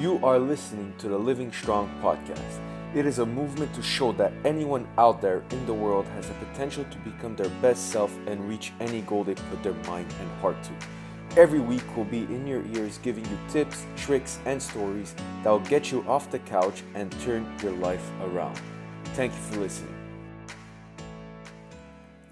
You are listening to the Living Strong podcast. It is a movement to show that anyone out there in the world has the potential to become their best self and reach any goal they put their mind and heart to. Every week will be in your ears giving you tips, tricks, and stories that will get you off the couch and turn your life around. Thank you for listening.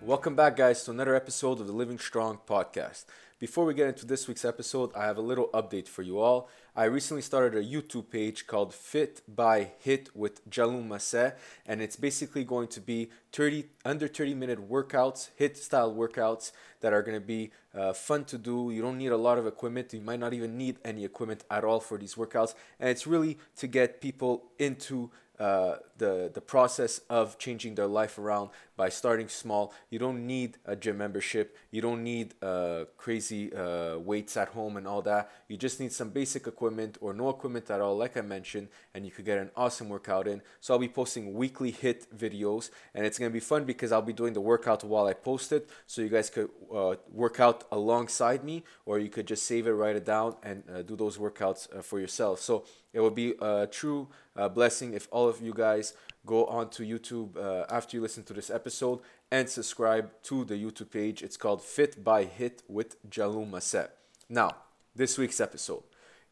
Welcome back, guys, to another episode of the Living Strong podcast. Before we get into this week's episode, I have a little update for you all. I recently started a YouTube page called Fit by HIIT with Jalum Masse, and it's basically going to be 30 under 30 minute workouts, HIIT style workouts that are going to be uh, fun to do. You don't need a lot of equipment. You might not even need any equipment at all for these workouts, and it's really to get people into uh, the the process of changing their life around by starting small. You don't need a gym membership. You don't need uh, crazy uh, weights at home and all that. You just need some basic equipment or no equipment at all, like I mentioned, and you could get an awesome workout in. So I'll be posting weekly HIIT videos, and it's gonna be fun because I'll be doing the workout while I post it, so you guys could uh, work out alongside me, or you could just save it, write it down, and uh, do those workouts uh, for yourself. So it will be a true uh, blessing if all of you guys go onto YouTube uh, after you listen to this episode and subscribe to the YouTube page. It's called Fit by HIIT with Jalum Maset. Now, this week's episode.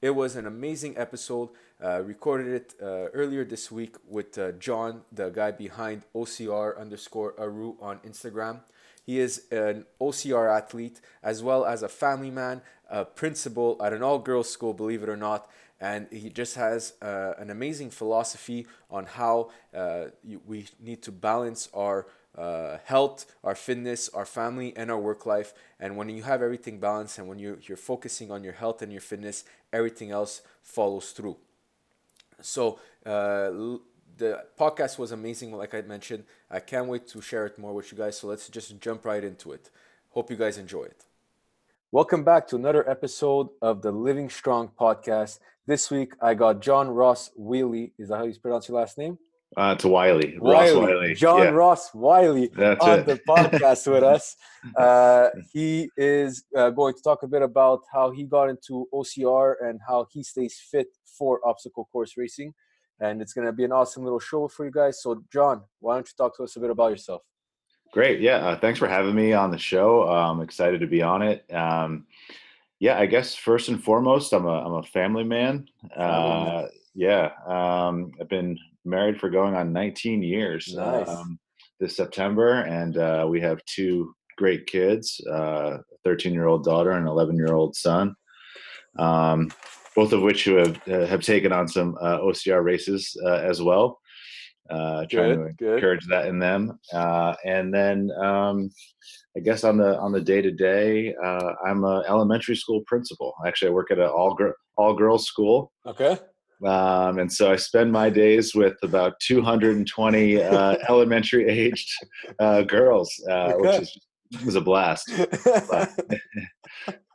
It was an amazing episode. Uh, recorded it uh, earlier this week with uh, John, the guy behind OCR underscore Aru on Instagram. He is an OCR athlete as well as a family man, a principal at an all girls school, believe it or not and he just has uh, an amazing philosophy on how uh, we need to balance our uh, health, our fitness, our family, and our work life. And when you have everything balanced and when you're, you're focusing on your health and your fitness, everything else follows through. So, uh, the podcast was amazing, like I mentioned. I can't wait to share it more with you guys. So, let's just jump right into it. Hope you guys enjoy it. Welcome back to another episode of the Living Strong podcast. This week I got John Ross Wheely. Is that how you pronounce your last name? Uh, to Wiley. Wiley. Ross Wiley. John yeah. Ross Wiley That's on it. the podcast with us. Uh, he is uh, going to talk a bit about how he got into OCR and how he stays fit for obstacle course racing. And it's going to be an awesome little show for you guys. So, John, why don't you talk to us a bit about yourself? Great. Yeah. Uh, thanks for having me on the show. I'm excited to be on it. Um, yeah, I guess first and foremost, I'm a I'm a family man. Uh, yeah, um, I've been married for going on 19 years nice. um, this September, and uh, we have two great kids: uh, a 13 year old daughter and an 11 year old son. Um, both of which who have uh, have taken on some uh, OCR races uh, as well uh, trying good, to good. encourage that in them. Uh, and then um, I guess on the on the day to day, uh I'm an elementary school principal. Actually, I work at an all girl all girls school. Okay. Um, and so I spend my days with about 220 uh, elementary aged uh, girls, uh, which is was a blast.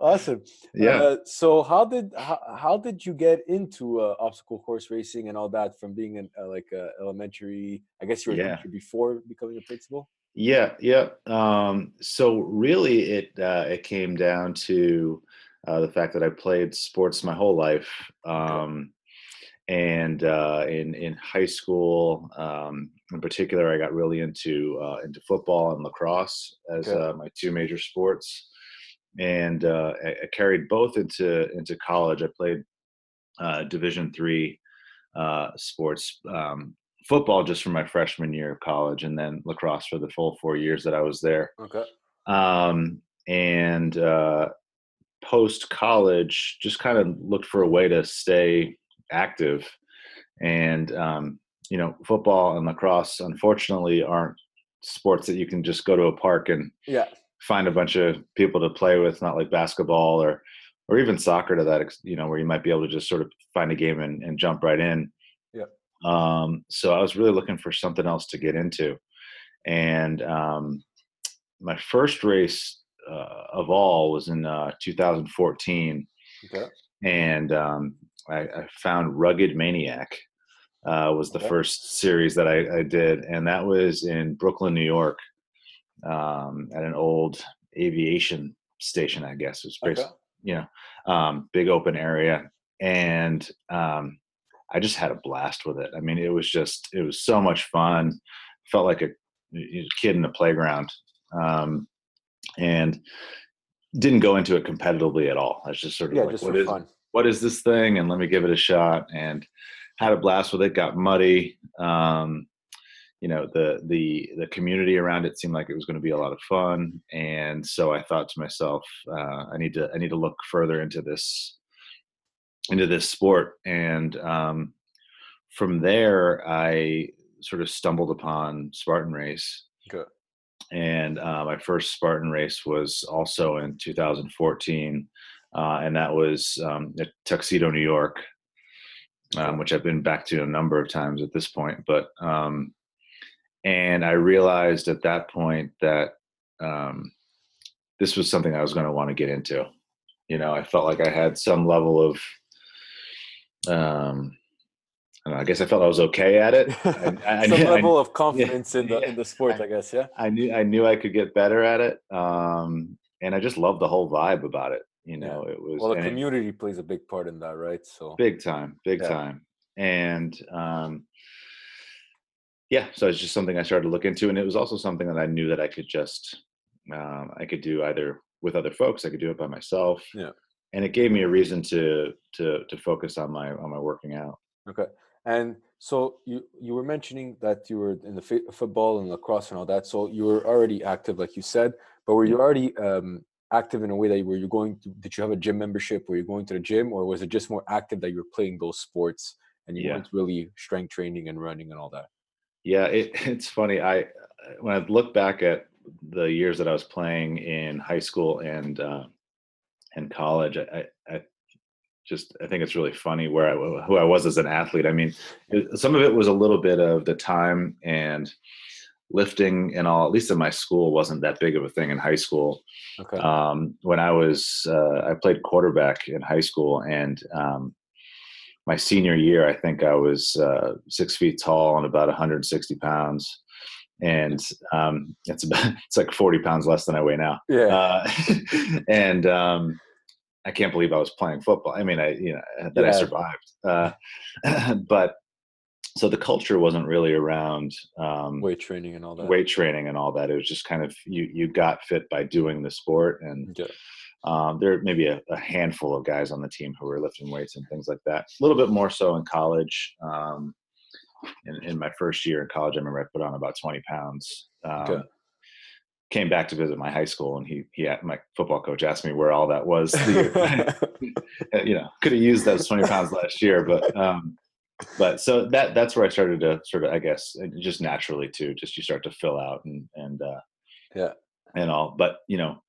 awesome. Yeah. Uh, so how did how, how did you get into uh, obstacle course racing and all that from being an uh, like a elementary i guess you were yeah. before becoming a principal? Yeah yeah um, so really it uh, it came down to uh, the fact that i played sports my whole life um, and uh, in in high school um, in particular i got really into into football and lacrosse as okay. my two major sports and uh, I, I, carried both into into college. I played uh, Division three uh, sports, um, football just for my freshman year of college, and then lacrosse for the full four years that I was there. Okay. Um, and uh, post college, just kind of looked for a way to stay active, and um, you know, football and lacrosse unfortunately aren't sports that you can just go to a park and yeah find a bunch of people to play with, not like basketball or or even soccer to that, you know, where you might be able to just sort of find a game and, and jump right in. Yeah. Um, so I was really looking for something else to get into, and um, my first race uh, of all was in uh, 2014, okay. and um, I, I, found Rugged Maniac. Uh, was the okay. first series that I, I, did, and that was in Brooklyn, New York um, at an old aviation station, I guess. It's basically, okay. you know, um, big open area. and um, I just had a blast with it. I mean, it was just it was so much fun. Felt like a, kid in the playground, um, and didn't go into it competitively at all. I was just sort of yeah, like, just for fun. What is this thing? And let me give it a shot. And had a blast with it. Got muddy. Um, you know the the the community around it seemed like it was going to be a lot of fun. And so i thought to myself uh, i need to i need to look further into this into this sport. And um, from there i sort of stumbled upon spartan race. Good. and uh, my first spartan race was also in 2014 uh, and that was um, at tuxedo new york um, which i've been back to a number of times at this point. But um, and I realized at that point that um, this was something I was going to want to get into. You know, I felt like I had some level of, um, I, know, I guess I felt I was okay at it. I, I, Some level of confidence yeah, in the in the sport, I, I, guess. Yeah, I knew I knew I could get better at it, um, and I just loved the whole vibe about it. You know, yeah. it was well. The community it, plays a big part in that, right? So big time, big yeah. time, and um, yeah, so it's just something I started to look into, and it was also something that I knew that I could just um, I could do either with other folks, I could do it by myself. Yeah, and it gave me a reason to to to focus on my on my working out. Okay, and so you you were mentioning that you were in the f- football and lacrosse and all that. So you were already active, like you said, but were you already um, active in a way that you were you going? To, did you have a gym membership? Were you going to the gym, or was it just more active that you were playing those sports and you yeah. weren't really strength training and running and all that? Yeah, it, it's funny. I when I look back at the years that I was playing in high school and uh, and college, I, I just I think it's really funny where I, who I was as an athlete. I mean, it, some of it was a little bit of the time and lifting and all. At least in my school, wasn't that big of a thing in high school. Okay. Um, when I was, uh, I played quarterback in high school, and um, my senior year, I think I was uh, six feet tall and about 160 pounds. And um, it's about it's like 40 pounds less than I weigh now. Yeah. Uh, and um, I can't believe I was playing football. I mean, I you know that yeah. I survived. Uh, but so the culture wasn't really around um, weight training and all that. Weight training and all that. It was just kind of you you got fit by doing the sport and. Yeah um, there may be a, a, handful of guys on the team who were lifting weights and things like that. A little bit more so in college. Um, in, in, my first year in college, I remember I put on about 20 pounds. Um, okay. Came back to visit my high school, and he he my football coach asked me where all that was. you know, could have used those 20 pounds last year, but um, but so that that's where I started to sort of I guess just naturally too. Just you start to fill out and and uh, yeah and all. But you know,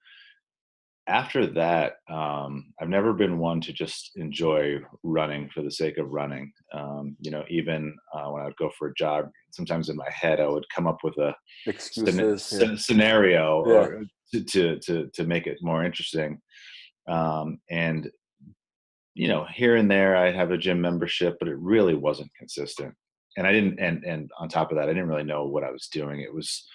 after that, um, I've never been one to just enjoy running for the sake of running. Um, you know, even uh, when I would go for a jog, sometimes in my head I would come up with a Excuses, scen- yeah. scenario yeah. or to, to, to to make it more interesting. Um, and you know, here and there I have a gym membership, but it really wasn't consistent. And I didn't, and and on top of that, I didn't really know what I was doing. It was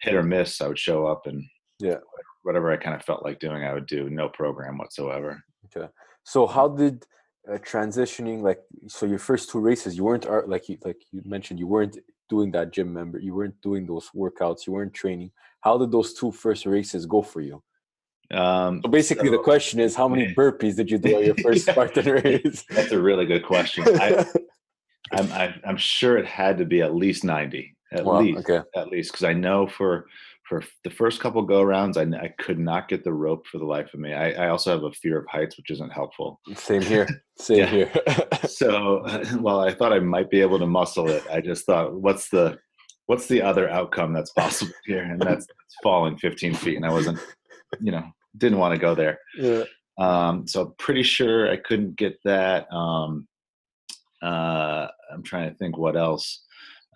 hit or miss. I would show up and yeah whatever I kind of felt like doing, I would do. No program whatsoever. Okay. So how did uh, transitioning like so your first two races you weren't like you like you mentioned you weren't doing that gym member you weren't doing those workouts you weren't training how did those two first races go for you um, so basically so, the question is how many burpees did you do on your first spartan race that's a really good question I, I'm, am i am sure it had to be at least 90 at wow, least okay. at least because i know for for the first couple go rounds, I, I could not get the rope for the life of me. I, I also have a fear of heights, which isn't helpful. Same here. Same here. so, while I thought I might be able to muscle it, I just thought, what's the what's the other outcome that's possible here? And that's, that's falling 15 feet. And I wasn't, you know, didn't want to go there. Yeah. Um, so pretty sure I couldn't get that. Um, uh, I'm trying to think what else.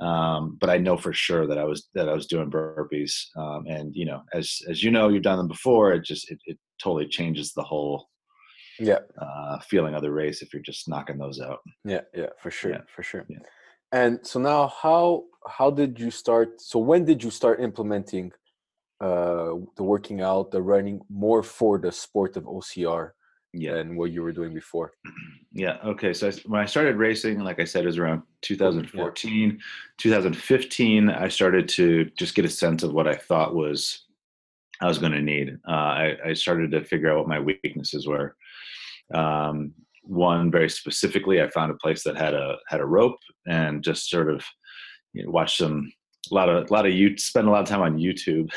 Um, but I know for sure that I was that I was doing burpees, um, and you know, as as you know, you've done them before. It just it, it totally changes the whole yeah uh, feeling of the race if you're just knocking those out. Yeah, yeah, for sure, yeah. for sure. Yeah. And so now, how how did you start? So when did you start implementing uh, the working out, the running more for the sport of OCR? Yeah. than what you were doing before. Yeah. Okay. So I, when I started racing, like I said, it was around 2014, 2015. I started to just get a sense of what I thought was I was going to need. Uh, I, I started to figure out what my weaknesses were. Um, one very specifically, I found a place that had a had a rope and just sort of you know, watched some a lot of a lot of you spend a lot of time on YouTube.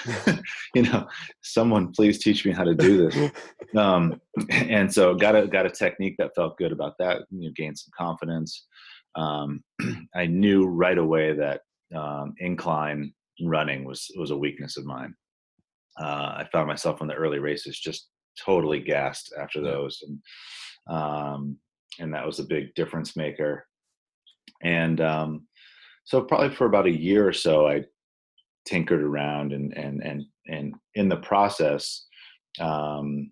you know, someone please teach me how to do this. Um, and so got a got a technique that felt good about that. You know, gained some confidence. Um, I knew right away that um, incline running was was a weakness of mine. Uh, I found myself in the early races just totally gassed after those, and um, and that was a big difference maker. And um, so probably for about a year or so, I tinkered around and and and and in the process, um,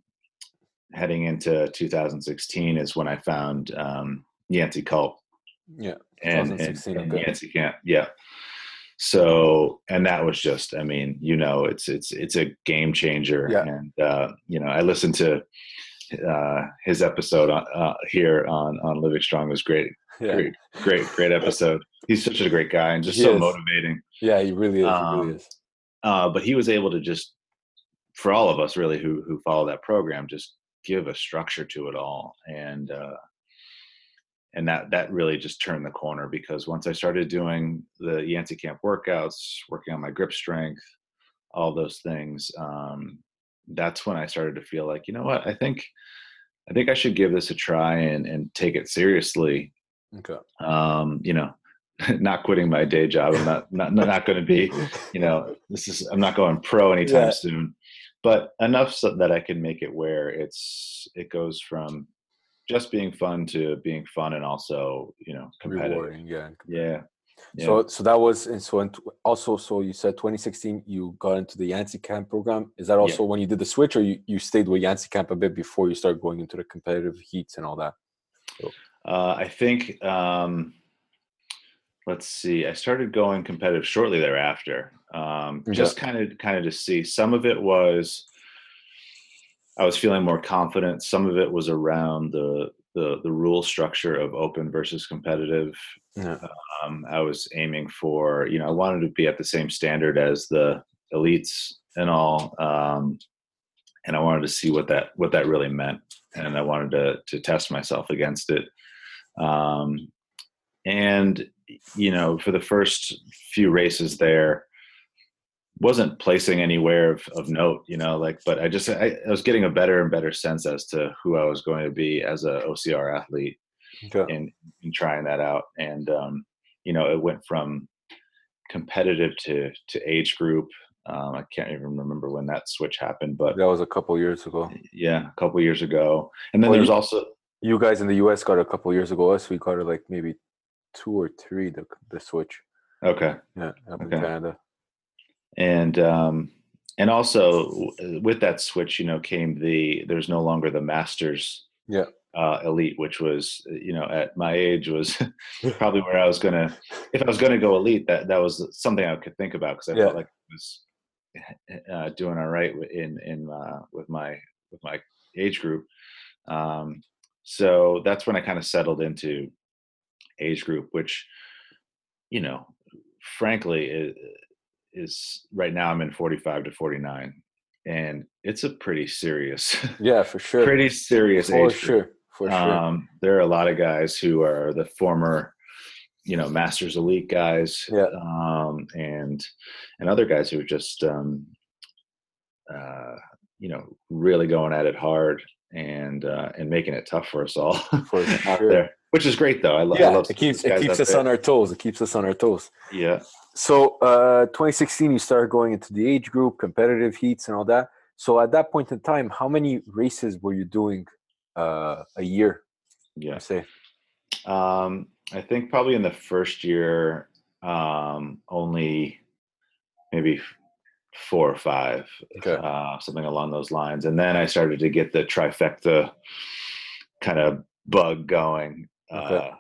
heading into 2016 is when I found um, Yancy Culp Yeah. and, and, 2016, and okay. Yancy Camp. Yeah. So and that was just, I mean, you know, it's it's it's a game changer. Yeah. And uh, you know, I listened to uh, his episode on, uh, here on on Living Strong was great, Yeah. great, great, great episode. He's such a great guy and just He so is. motivating. Yeah, he really is. he Um, really is. Uh, but he was able to just, for all of us really who who follow that program, just give a structure to it all, and uh, and that that really just turned the corner because once I started doing the Yancy Camp workouts, working on my grip strength, all those things, um, that's when I started to feel like, you know what, I think I think I should give this a try and and take it seriously Okay. um, you know, not quitting my day job. I'm not not not going to be, you know, this is I'm not going pro anytime Yeah. soon, but enough so that I can make it where it's it goes from just being fun to being fun and also you know competitive. Rewarding. Yeah. Yeah. Yeah. So so that was and so also so you said 2016 you got into the Yancy Camp program. Is that also when you did the switch, or you, you stayed with Yancy Camp a bit before you started going into the competitive heats and all that? Uh, I think, um, let's see, I started going competitive shortly thereafter. Um, Okay. Just kind of, kind of to see. Some of it was I was feeling more confident. Some of it was around the the the rule structure of open versus competitive. Yeah. Um, I was aiming for, you know, I wanted to be at the same standard as the elites and all, um, and I wanted to see what that what that really meant, and I wanted to to test myself against it. Um, and you know, for the first few races there, wasn't placing anywhere of, of note, you know, like, but I just, I, I was getting a better and better sense as to who I was going to be as a OCR athlete Okay. in, in trying that out. And, um, you know, it went from competitive to, to age group. Um, I can't even remember when that switch happened, but That was a couple years ago. yeah, a couple years ago. And then Well, there's you- also, You guys in the US got a couple years ago. Us, we got it like maybe two or three. The the switch. okay. Yeah, up in Okay. Canada. And um and also with that switch you know came the there's no longer the masters Yeah. uh elite which was you know at my age was probably where i was gonna if i was gonna go elite that that was something i could think about because i Yeah. felt like i was uh, doing all right in in uh with my with my age group um so that's when i kind of settled into age group which you know frankly is, right now i'm in 45 to 49 and it's a pretty serious Yeah, for sure. pretty serious for age sure. For sure. um there are a lot of guys who are the former you know masters elite guys Yeah. um and and other guys who are just um uh you know really going at it hard and uh and making it tough for us all For out sure. there which is great though i, lo- I yeah, love it keeps it keeps us there. on our toes. It keeps us on our toes. yeah So, uh, 2016, you started going into the age group, competitive heats, and all that. So, at that point in time, how many races were you doing uh, a year? yeah I say. Um, I think probably in the first year, um, only maybe four or five, Okay. uh, something along those lines. And then I started to get the trifecta kind of bug going. Okay.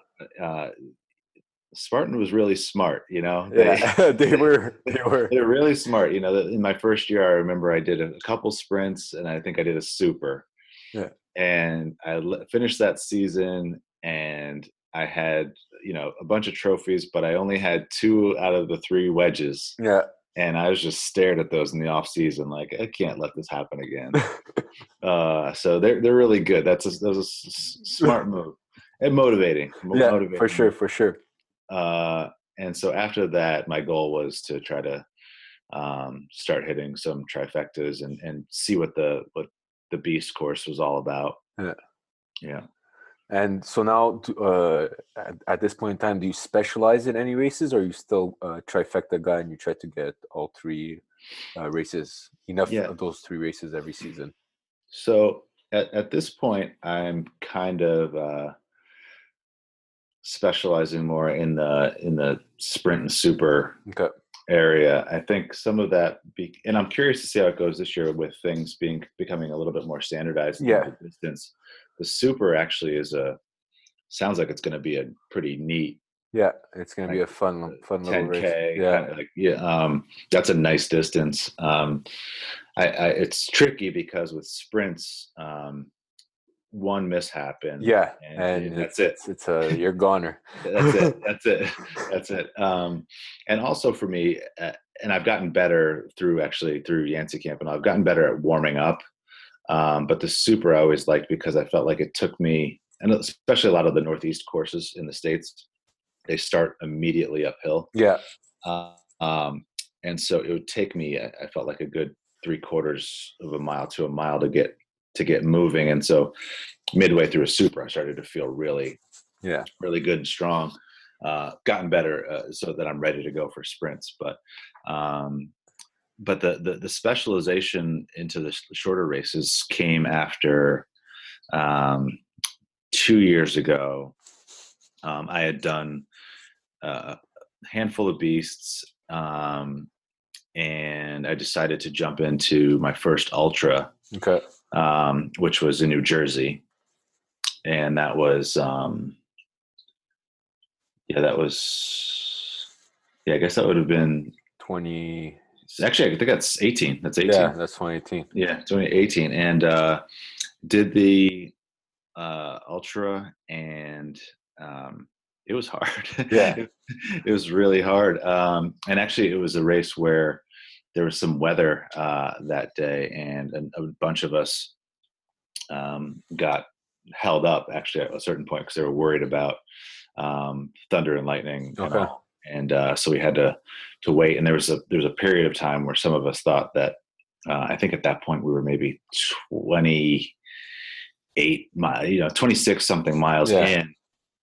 Spartan was really smart, you know. They- Yeah, they were. They were. They're really smart. You know, in my first year, I remember I did a couple sprints, and I think I did a super. Yeah. and I finished that season, and I had you know a bunch of trophies, but I only had two out of the three wedges. Yeah. And I was just stared at those in the off season, like I can't let this happen again. uh, so they're they're really good. That's a, that was a s- smart move and motivating. yeah, motivating for sure, for sure. Uh, and so after that, my goal was to try to um, start hitting some trifectas and and see what the what the beast course was all about. Yeah. Yeah. And so now, uh, at, at this point in time, do you specialize in any races, or are you still a trifecta guy and you try to get all three uh, races, enough Yeah. of those three races every season? So at, at this point, I'm kind of uh, specializing more in the in the sprint and super Okay. area. I think some of that, be, and I'm curious to see how it goes this year with things being becoming a little bit more standardized. Yeah. the distance. The super actually is a sounds like it's going to be a pretty neat Yeah, it's gonna be a fun, fun little 10k. race. Yeah, kinda like, yeah, um, that's a nice distance. Um, I, I, it's tricky because with sprints, um, one mishap and yeah, and, and that's it. It's, a you're goner. That's it. That's it. That's it. Um, and also for me, uh, and I've gotten better through actually through Yancy Camp, and I've gotten better at warming up. Um, but the super I always liked because I felt like it took me, and especially a lot of the Northeast courses in the states, they start immediately uphill. Yeah, Uh, um, and so it would take me, I, I felt like a good three quarters of a mile to a mile to get to get moving. And so midway through a super, I started to feel really, yeah, really good and strong. Uh, gotten better uh, so that I'm ready to go for sprints. But um, but the, the the specialization into the sh- shorter races came after um, two years ago. Um, I had done uh, a handful of beasts, um, and I decided to jump into my first ultra, okay, um, which was in New Jersey, and that was um, yeah, that was yeah, I guess that would have been twenty. actually I think that's 18. That's 18. Yeah, that's 2018. Yeah, 2018, and uh, did the uh, ultra, and um, it was hard. Yeah. it, it was really hard. Um, and actually, it was a race where there was some weather uh, that day, and a, a bunch of us um, got held up actually at a certain point because they were worried about um, thunder and lightning. And Okay. all and uh, so we had to to wait. And there was a there was a period of time where some of us thought that uh, I think at that point we were maybe twenty eight miles, you know, twenty six something miles Yeah. in,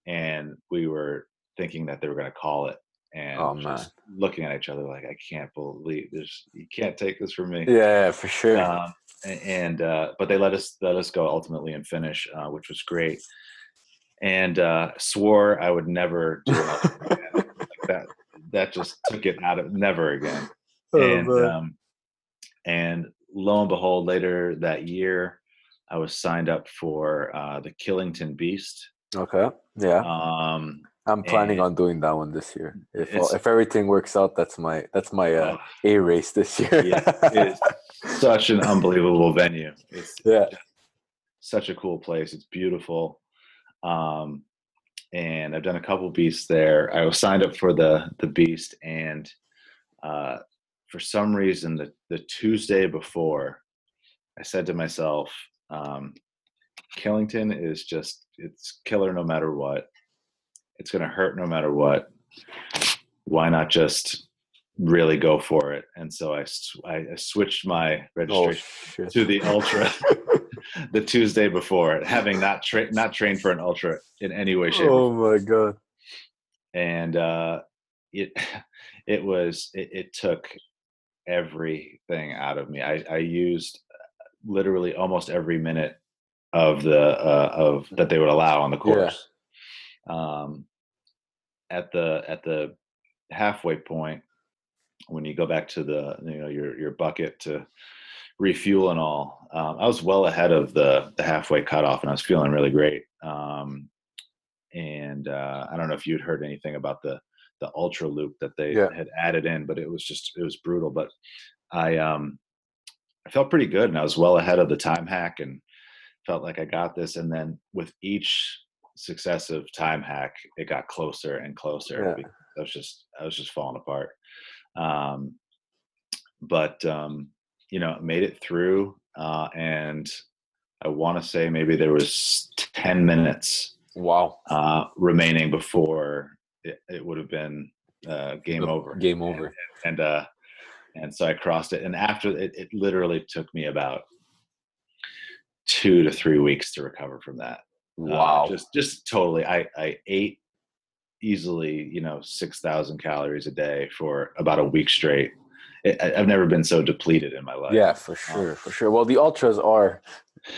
and we were thinking that they were going to call it. And Oh, just looking at each other like I can't believe this. You can't take this from me. Yeah, for sure. Um, and uh, but they let us let us go ultimately and finish, uh, which was great. And uh, swore I would never do it like that. That just took it out of never again. Oh, and um, and lo and behold, later that year, I was signed up for uh, the Killington Beast. okay, yeah, Um, I'm planning and on doing that one this year. If all, if everything works out, that's my that's my uh, oh, A race this year. Yeah, it's such an unbelievable venue. It's yeah, such a cool place. It's beautiful. Um, and I've done a couple beasts there. I was signed up for the the beast, and uh, for some reason, the the Tuesday before, I said to myself, um, "Killington is just it's killer no matter what. It's going to hurt no matter what. Why not just really go for it?" And so I I, switched my oh registration shit. to the ultra the Tuesday before, it, having not tra- not trained for an ultra in any way, shape, oh my god. and uh, it it was it, it took everything out of me. I, I used literally almost every minute of the uh, of that they would allow on the course. Um, at the at the halfway point, when you go back to the you know your your bucket to refuel and all, um, I was well ahead of the the halfway cutoff, and I was feeling really great. Um, and uh, I don't know if you'd heard anything about the the ultra loop that they Yeah. had added in, but it was just it was brutal. But I um I felt pretty good, and I was well ahead of the time hack, and felt like I got this, and then with each successive time hack, it got closer and closer. Yeah. I was just I was just falling apart. Um, but um, you know, made it through, uh, and I want to say maybe there was ten minutes Wow. uh, remaining before it, it would have been uh, game over. Game over. And uh, and so I crossed it, and after it, it literally took me about two to three weeks to recover from that. Uh, Wow. just just totally. I I ate easily, you know, six thousand calories a day for about a week straight. It, I've never been so depleted in my life. yeah, for sure, for sure. Well, the ultras are,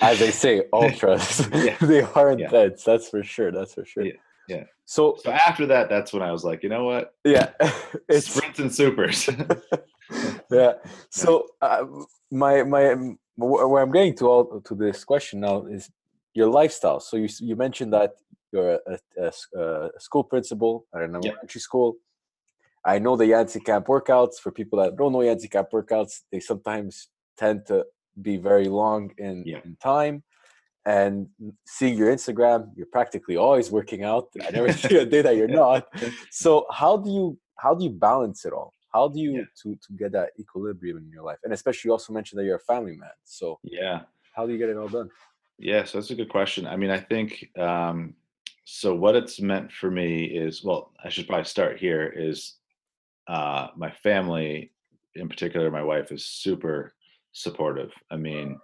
as they say, ultras. Yeah. they are Yeah. intense. That's for sure. That's for sure. Yeah, yeah. So So after that, that's when I was like, you know what? yeah, it's Sprints and supers. yeah. So uh, my my um, where I'm getting to all to this question now is your lifestyle. So you you mentioned that you're a school principal at an elementary school. I know the Yancy Camp workouts. For people that don't know Yancy Camp workouts, they sometimes tend to be very long in, Yeah. in time. And seeing your Instagram, you're practically always working out. I never see a day that you're not. So how do you how do you balance it all? How do you Yeah. to to get that equilibrium in your life? And especially you also mentioned that you're a family man. So yeah. how do you get it all done? Yeah, so that's a good question. I mean, I think um, so. What it's meant for me is well, I should probably start here. Is uh, my family, in particular, my wife is super supportive. I mean,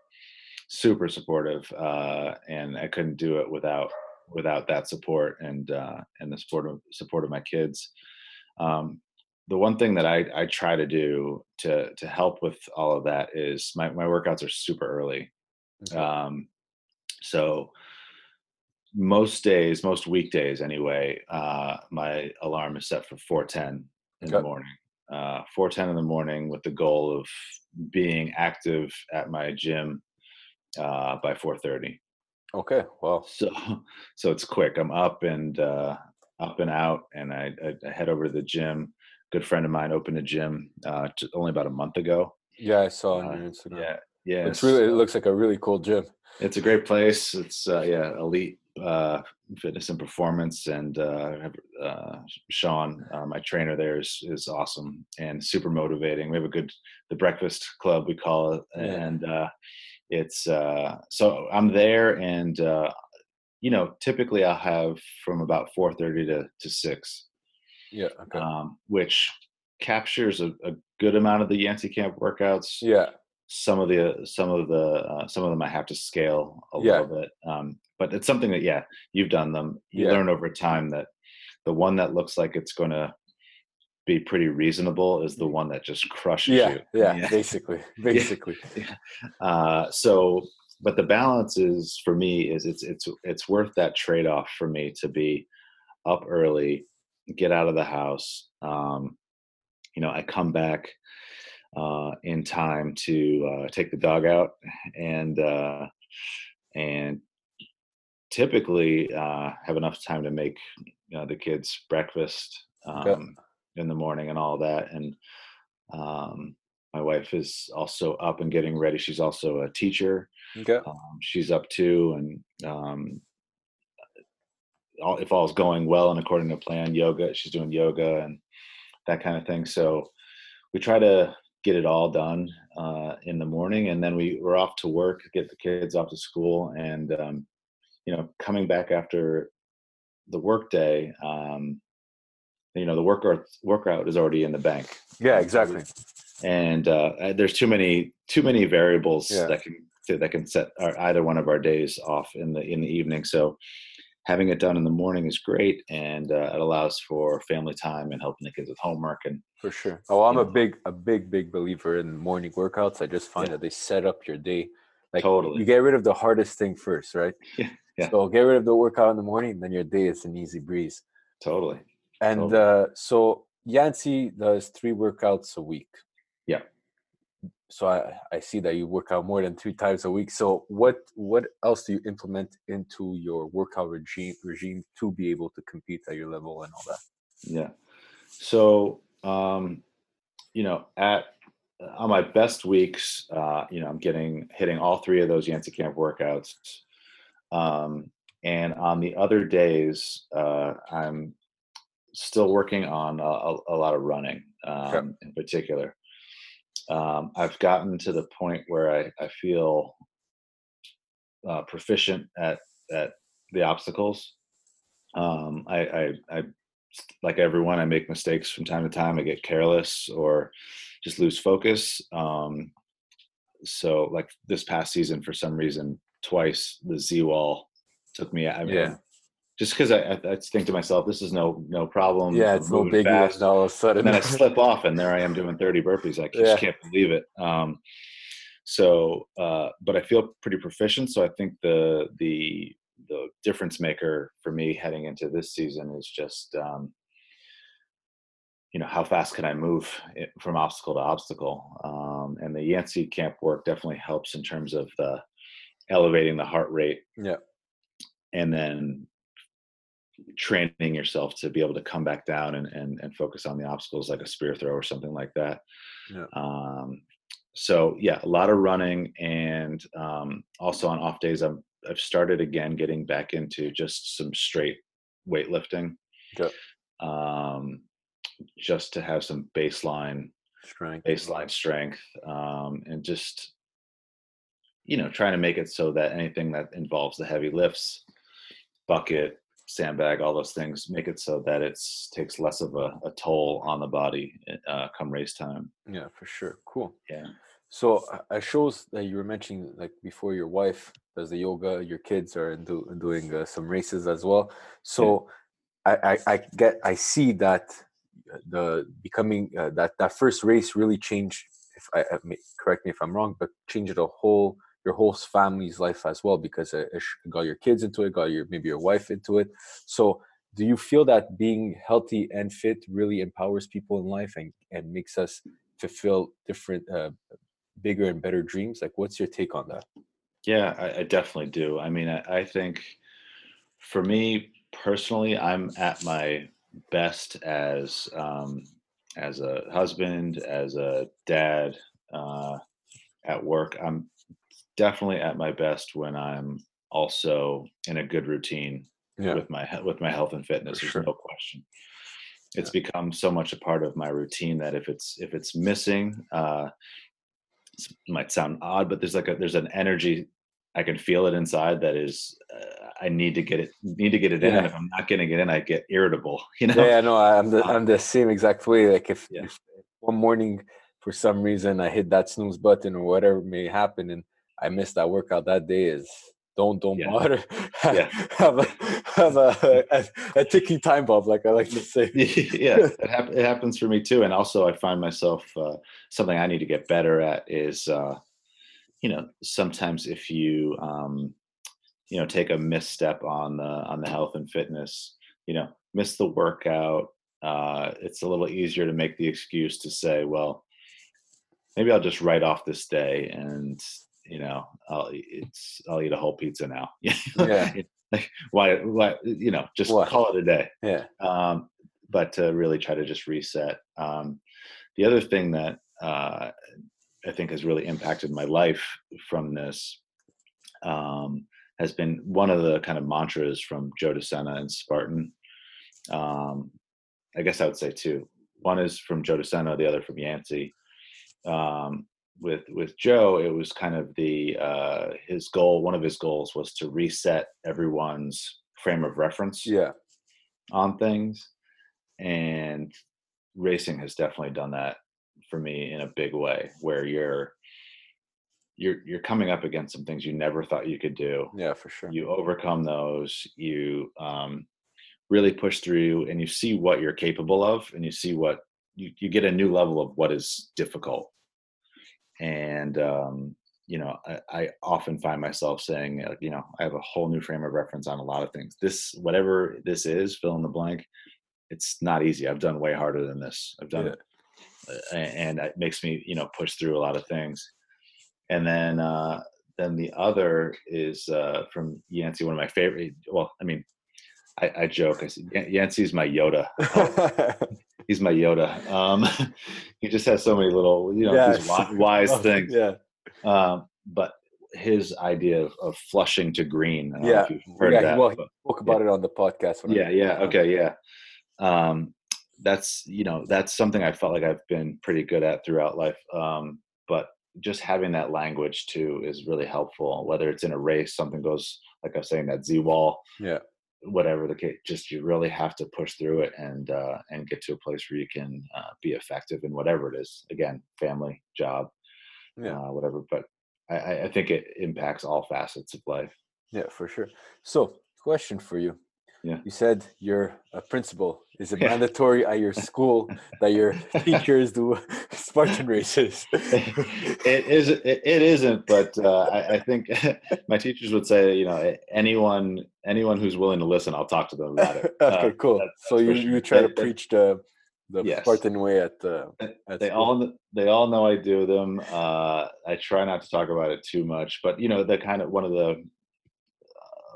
super supportive, uh, and I couldn't do it without without that support and uh, and the support of support of my kids. Um, the one thing that I, I try to do to to help with all of that is my, my workouts are super early. Okay. Um, so most days, most weekdays anyway, uh, my alarm is set for 410 in the morning. Uh, 410 in the morning with the goal of being active at my gym uh, by 4:30. okay. Well, So, so it's quick. I'm up and uh, up and out, and I, I, I head over to the gym. Good friend of mine opened a gym uh, only about a month ago. yeah, I saw on Uh, your Instagram. Yeah, yeah. It's really it looks like a really cool gym. it's a great place. It's uh, yeah, elite uh, fitness and performance. And uh, uh, Sean, uh, my trainer there, is is awesome and super motivating. We have a good the breakfast club we call it, and uh, it's uh, so I'm there, and uh, you know, typically I'll have from about four thirty to to six, Yeah. Okay. um, which captures a, a good amount of the Yancy Camp workouts yeah. Some of the some of the uh, some of them I have to scale a Yeah. little bit. Um, but it's something that yeah, you've done them. You Yeah. learn over time that the one that looks like it's going to be pretty reasonable is the one that just crushes Yeah. you. Yeah. yeah, Basically. Basically. Uh, so, but the balance is for me is it's it's it's worth that trade off for me to be up early, get out of the house. Um, you know, I come back uh, in time to uh, take the dog out and uh, and typically uh, have enough time to make you know, the kids breakfast um, in the morning and all that. And um, my wife is also up and getting ready. She's also a teacher. Okay. Um, she's up too, and um, all, if all's going well and according to plan, yoga. She's doing yoga and that kind of thing. So we try to get it all done uh, in the morning, and then we we're off to work, get the kids off to school, and um, you know, coming back after the workday. Um, you know, the workout workout is already in the bank Yeah. Exactly. and uh, uh, there's too many too many variables Yeah. that can that can set our, either one of our days off in the in the evening. So having it done in the morning is great, and uh, it allows for family time and helping the kids with homework. And For sure. Oh, I'm a know. big, a big, big believer in morning workouts. I just find Yeah. that they set up your day. Like Totally. you get rid of the hardest thing first, right? Yeah, yeah. So get rid of the workout in the morning, then your day is an easy breeze. totally, And Totally. uh, so Yancy does three workouts a week. Yeah. So I, I see that you work out more than three times a week. So what what else do you implement into your workout regime regime to be able to compete at your level and all that? yeah. So um, you know, at on my best weeks, uh, you know, I'm getting hitting all three of those Yancy Camp workouts. Um, and on the other days, uh, I'm still working on a, a, a lot of running um, Okay. in particular. Um, I've gotten to the point where I, I feel uh, proficient at at the obstacles. Um, I, I, I, like everyone, I make mistakes from time to time. I get careless or just lose focus. Um, so, like this past season, for some reason, twice the Z wall took me. I mean, Yeah. Just because I, I, I think to myself, this is no no problem. Yeah, it's no big deal. And all of a sudden, and then I slip off, and there I am doing 30 burpees. I just Yeah. can't believe it. Um, so, uh, but I feel pretty proficient. So I think the the the difference maker for me heading into this season is just um, you know how fast can I move it from obstacle to obstacle. Um, and the Yancy camp work definitely helps in terms of the elevating the heart rate yeah, and then training yourself to be able to come back down and, and, and focus on the obstacles like a spear throw or something like that. Yeah. Um, so yeah, a lot of running and um, also on off days, I'm, I've started again getting back into just some straight weightlifting. Okay. Um, just to have some baseline strength. baseline strength um, and just you know trying to make it so that anything that involves the heavy lifts bucket sandbag all those things make it so that it's takes less of a, a toll on the body uh, come race time Yeah, for sure. Cool. yeah So uh, it shows that you were mentioning like before your wife does the yoga, your kids are do, doing uh, some races as well. So I, I I get I see that uh, the becoming uh, that that first race really changed. If I, I may, correct me if I'm wrong, but changed the whole your whole family's life as well because it, it got your kids into it, got your maybe your wife into it. So do you feel that being healthy and fit really empowers people in life and and makes us fulfill different uh, bigger and better dreams? Like what's your take on that? Yeah i, I definitely do. I mean I, I think for me personally i'm at my best as um, as a husband as a dad uh, at work. I'm definitely at my best when i'm also in a good routine yeah. with my with my health and fitness For there's sure. no question. It's become so much a part of my routine that if it's if it's missing uh it might sound odd but there's like a there's an energy i can feel it inside that is uh, i need to get it need to get it in and if i'm not getting it in i get irritable you know? Yeah, yeah no i'm the Uh, i'm the same exact way like if, Yeah. if one morning for some reason i hit that snooze button or whatever may happen and i missed that workout that day is don't don't Yeah. bother Yeah. have a have a, a, a ticking time bomb like i like to say yeah it, hap- it happens for me too and also i find myself uh, something i need to get better at is uh, you know sometimes if you um, you know take a misstep on the on the health and fitness you know miss the workout uh, it's a little easier to make the excuse to say well maybe i'll just write off this day and you know i'll it's i'll eat a whole pizza now Yeah. like why why you know just What? call it a day yeah um, but to really try to just reset. Um, the other thing that uh, I think has really impacted my life from this um, has been one of the kind of mantras from Joe DeSena and Spartan. Um, I guess I would say two. One is from Joe DeSena, the other from Yancy. Um, with with Joe, it was kind of the uh, his goal. One of his goals was to reset everyone's frame of reference yeah. on things and racing has definitely done that for me in a big way where you're you're you're coming up against some things you never thought you could do. Yeah for sure. You overcome those you um, really push through and you see what you're capable of and you see what you, you get a new level of what is difficult and um, you know I, I often find myself saying you know i have a whole new frame of reference on a lot of things. This whatever this is fill in the blank it's not easy. I've done way harder than this. I've done Yeah. it and it makes me you know push through a lot of things. And then uh then the other is uh from yancy one of my favorite well i mean i, I joke i said "Yan- yancy's my yoda he's my yoda um he just has so many little you know Yes. wi- wise things yeah um, but his idea of, of flushing to green. yeah, yeah. That, well, he spoke about yeah. it on the podcast. yeah, yeah, okay, yeah. Um, that's you know that's something I felt like I've been pretty good at throughout life. Um, but just having that language too is really helpful. Whether it's in a race, something goes like I was saying that Z wall. Yeah. Whatever the case, just you really have to push through it and uh, and get to a place where you can uh, be effective in whatever it is. Again, family, job, yeah, uh, whatever. But I, I think it impacts all facets of life. Yeah, for sure. So, question for you: yeah. You said you're a principal. Is it mandatory at your school that your teachers do Spartan races? it is. It, it isn't, but uh, I, I, think my teachers would say, you know, anyone anyone who's willing to listen, I'll talk to them about it. okay, uh, cool. That, so you, you try to preach the the yes. Spartan way at the. At they school. all they all know I do them. Uh, I try not to talk about it too much, but you know, the kind of one of the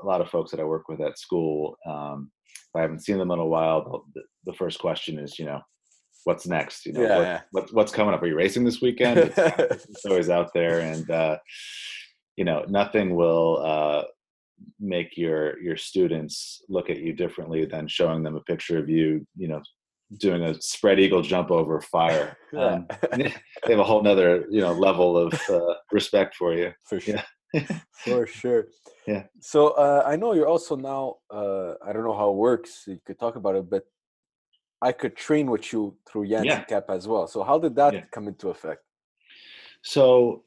a lot of folks that I work with at school, um, if I haven't seen them in a while, the, the first question is, you know, what's next? You know, yeah, what, yeah. What, what's coming up? Are you racing this weekend? It's, it's always out there, and uh, you know, nothing will uh, make your your students look at you differently than showing them a picture of you, you know, doing a spread eagle jump over fire. Um, they have a whole nother, you know, level of uh, respect for you. For sure. Yeah. for sure. Yeah. So uh, I know you're also now. Uh, I don't know how it works. You could talk about it, but I could train with you through Yancy yeah. Camp as well. So how did that yeah. come into effect? So,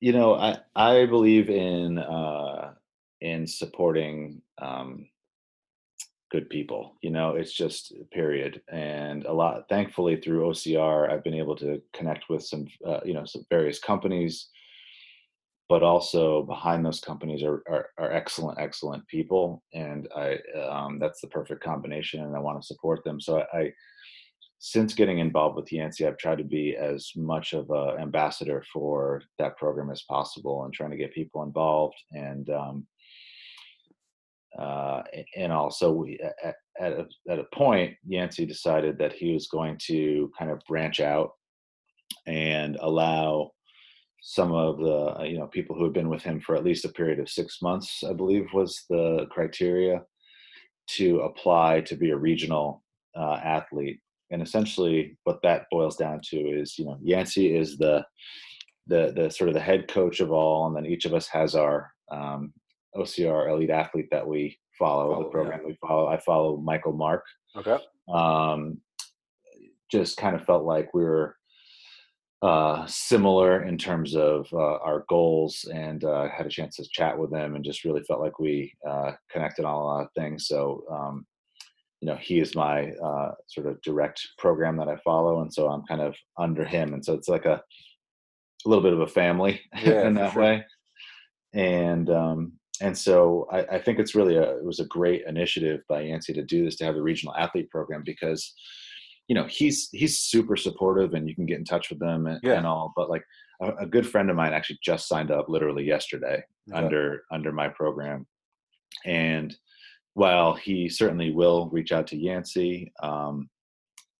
you know, I I believe in uh, in supporting um, good people. You know, it's just period. And a lot, thankfully, through OCR, I've been able to connect with some, uh, you know, some various companies but also behind those companies are, are, are excellent, excellent people. And I, um, that's the perfect combination and I want to support them. So I, I since getting involved with Yancy, I've tried to be as much of an ambassador for that program as possible and trying to get people involved. And, um, uh, and also we, at, at, a, at a point, Yancy decided that he was going to kind of branch out and allow some of the uh, you know people who have been with him for at least a period of six months i believe was the criteria to apply to be a regional uh, athlete. And essentially what that boils down to is you know yancy is the the the sort of the head coach of all and then each of us has our um, ocr elite athlete that we follow, follow the program yeah. we follow. I follow michael mark. Okay. Um, just kind of felt like we were uh, similar in terms of uh, our goals and uh, had a chance to chat with him and just really felt like we uh, connected on a lot of things. So, um, you know, he is my uh, sort of direct program that I follow. And so I'm kind of under him. And so it's like a, a little bit of a family yeah, in that sure. way. And, um, and so I, I, think it's really a, it was a great initiative by Yancy to do this, to have the regional athlete program because, you know he's he's super supportive and you can get in touch with them and, yeah. and all but like a, a, good friend of mine actually just signed up literally yesterday okay. under under my program and while he certainly will reach out to yancy um,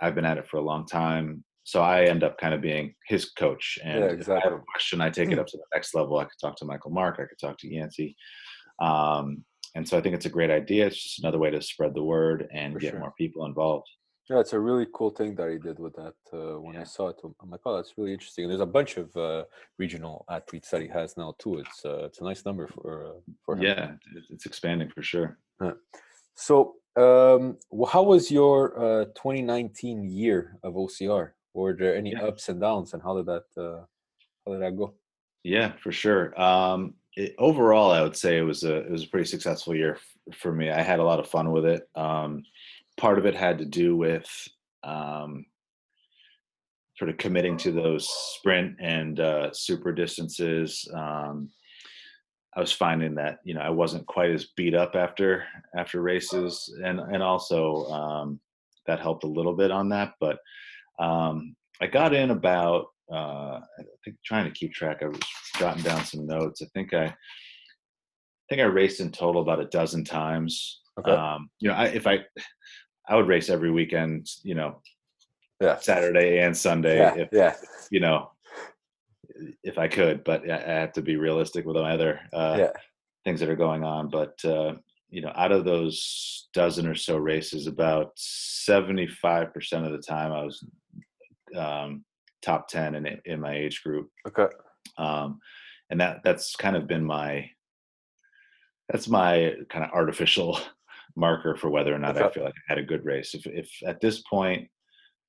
i've been at it for a long time so i end up kind of being his coach and yeah, exactly. if i have a question i take it up to the next level i could talk to michael mark i could talk to yancy um, and so i think it's a great idea it's just another way to spread the word and for get sure. more people involved yeah, it's a really cool thing that he did with that. Uh, when I saw it, I'm like, oh, that's really interesting. And there's a bunch of uh, regional athletes that he has now too. It's uh, it's a nice number for uh, for him. Yeah, it's expanding for sure. So, um, how was your uh, 2019 year of OCR? Were there any yeah. ups and downs, and how did that uh, how did that go? Yeah, for sure. Um, it, overall, I would say it was a it was a pretty successful year f- for me. I had a lot of fun with it. Um, part of it had to do with um, sort of committing to those sprint and uh, super distances. Um, I was finding that you know I wasn't quite as beat up after after races, and and also um, that helped a little bit on that. But um, I got in about uh, I think trying to keep track. I was jotting down some notes. I think I, I think I raced in total about a dozen times. Okay. Um, you know, I, if I I would race every weekend, you know, yeah. Saturday and Sunday. Yeah, if, yeah. you know, if I could, but I have to be realistic with my other uh, yeah. things that are going on. But uh, you know, out of those dozen or so races, about seventy-five percent of the time, I was um, top ten in in my age group. Okay. Um, and that that's kind of been my that's my kind of artificial marker for whether or not. I feel like I had a good race. If if at this point,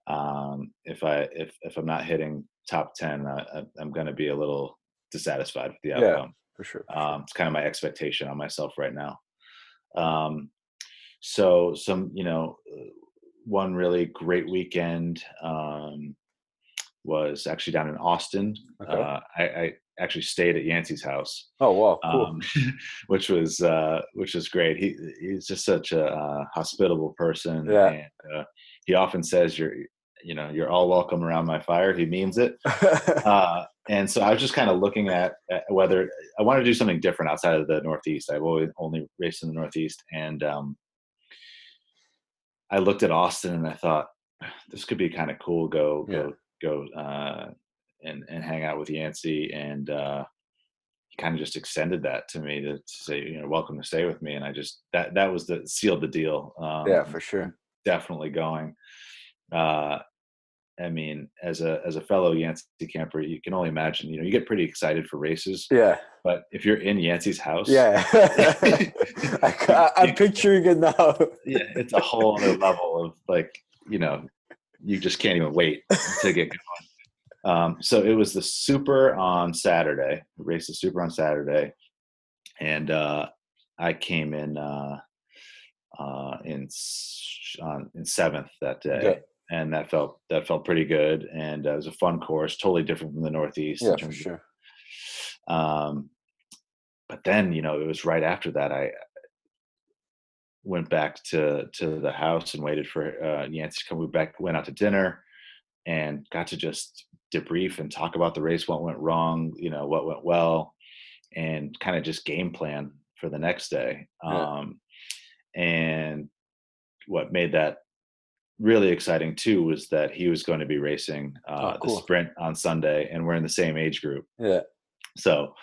um, if I if if I'm not hitting top ten, I, I'm going to be a little dissatisfied with the Yeah. outcome. For sure. for sure. Um, it's kind of my expectation on myself right now. Um, so some, you know, one really great weekend um, was actually down in Austin. Okay. Uh, I, I actually stayed at Yancy's house, oh wow. Cool. um, which was uh, which was great. He he's just such a uh, hospitable person. Yeah. And, uh, he often says, "You're, you know, you're all welcome around my fire." He means it. Uh, and so I was just kind of looking at, at whether I wanted to do something different outside of the Northeast. I've always only raced in the Northeast, and um, I looked at Austin and I thought this could be kind of cool. Go Yeah. go go uh, and and hang out with Yancy, and uh, he kind of just extended that to me to, say, you know, welcome to stay with me. And I just that that was the sealed the deal. Um, yeah, for sure. definitely going. Uh, I mean, as a as a fellow Yancy camper, you can only imagine. You know, you get pretty excited for races, Yeah. but if you're in Yancy's house, Yeah. I, am picturing it now. yeah, it's a whole other level of like, you know, you just can't even wait to get going. Um, so it was the Super on Saturday. We raced the Super on Saturday, and uh, I came in uh, uh, in on, in seventh that day. Yeah. and that felt that felt pretty good and uh, it was a fun course totally different from the northeast in Yeah, for terms of- sure. um but then you know it was right after that i went back to to the house and waited for uh Yancy to come back went out to dinner and got to just debrief and talk about the race what went wrong you know what went well and kind of just game plan for the next day Yeah. um and what made that really exciting too was that he was going to be racing uh, Oh, cool. the sprint on Sunday, and we're in the same age group. Yeah. So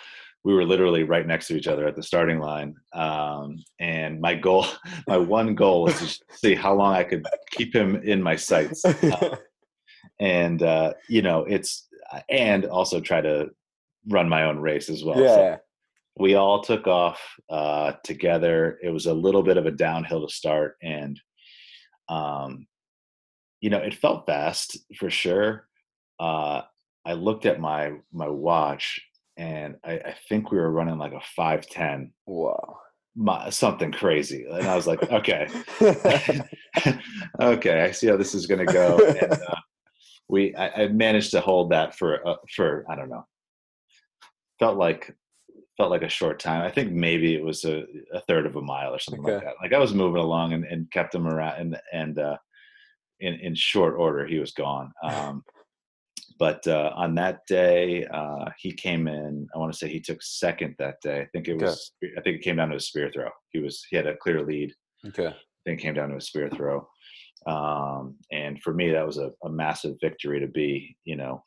we were literally right next to each other at the starting line. Um, and my goal, my one goal was to see how long I could keep him in my sights. Uh, and, uh, you know, it's, and also try to run my own race as well. yeah. So we all took off uh, together. It was a little bit of a downhill to start, and um, you know, it felt fast for sure. Uh, I looked at my my watch, and I, I think we were running like a five ten, Wow. something crazy, and I was like, okay, okay, I see how this is going to go. And, uh, we I, I managed to hold that for uh, for I don't know. Felt like felt like a short time. I think maybe it was a, a third of a mile or something like that. Like I was moving along and, and kept him around and and uh, in in short order he was gone. Um, but uh, on that day uh, he came in. I want to say he took second that day. I think it Okay. was. I think it came down to a spear throw. He was he had a clear lead okay. then it came down to a spear throw. Um, and for me, that was a, a massive victory to be, you know,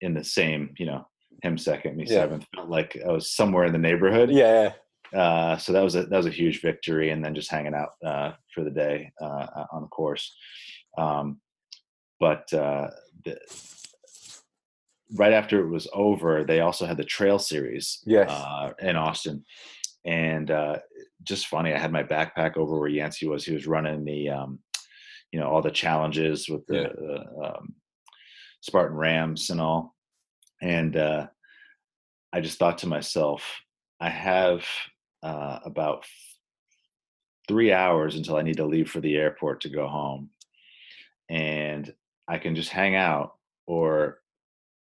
in the same, you know, him second, me Yeah. seventh. Felt like I was somewhere in the neighborhood. Yeah. Uh, so that was a that was a huge victory, and then just hanging out uh, for the day uh, on the course. Um, but uh, the, right after it was over, they also had the trail series Yes. uh, in Austin, and uh, just funny. I had my backpack over where Yancy was. He was running the, um, you know, all the challenges with the Yeah. uh, um, Spartan Rams and all, and uh, I just thought to myself, I have uh, about three hours until I need to leave for the airport to go home, and I can just hang out. Or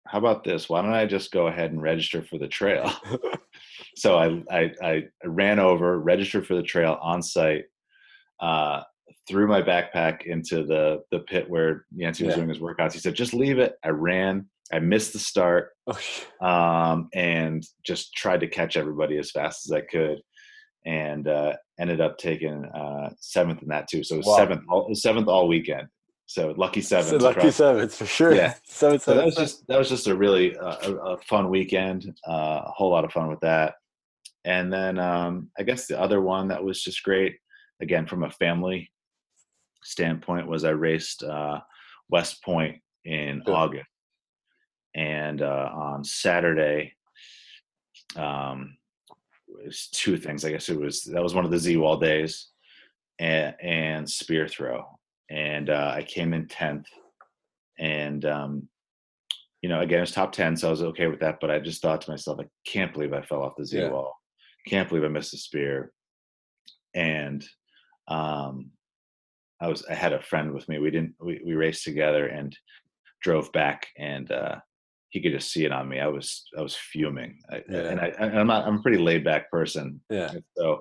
how about this? Why don't I just go ahead and register for the trail? so I, I I ran over, registered for the trail on site, uh, threw my backpack into the the pit where Yancy was Yeah. doing his workouts. He said, "Just leave it." I ran. I missed the start oh, um, and just tried to catch everybody as fast as I could, and uh, ended up taking uh, seventh in that too. So it was Wow. seventh, all, seventh all weekend. So lucky sevens. So lucky across- sevens for sure. Yeah. So that was just that was just a really uh, a, a fun weekend. Uh, a whole lot of fun with that. And then um, I guess the other one that was just great, again from a family standpoint, was I raced uh, West Point in Good. August, and uh, on Saturday, um, it was two things. I guess it was that was one of the Z Wall days, and, and spear throw, and uh, I came in tenth, and um, you know, again, it was top 10, so I was okay with that. But I just thought to myself, I can't believe I fell off the Z Yeah. wall. Can't believe I missed the spear. And um, I was, I had a friend with me. We didn't, we, we raced together and drove back, and uh, he could just see it on me. I was, I was fuming. I, Yeah. And I, I'm not, I'm a pretty laid back person. Yeah. And so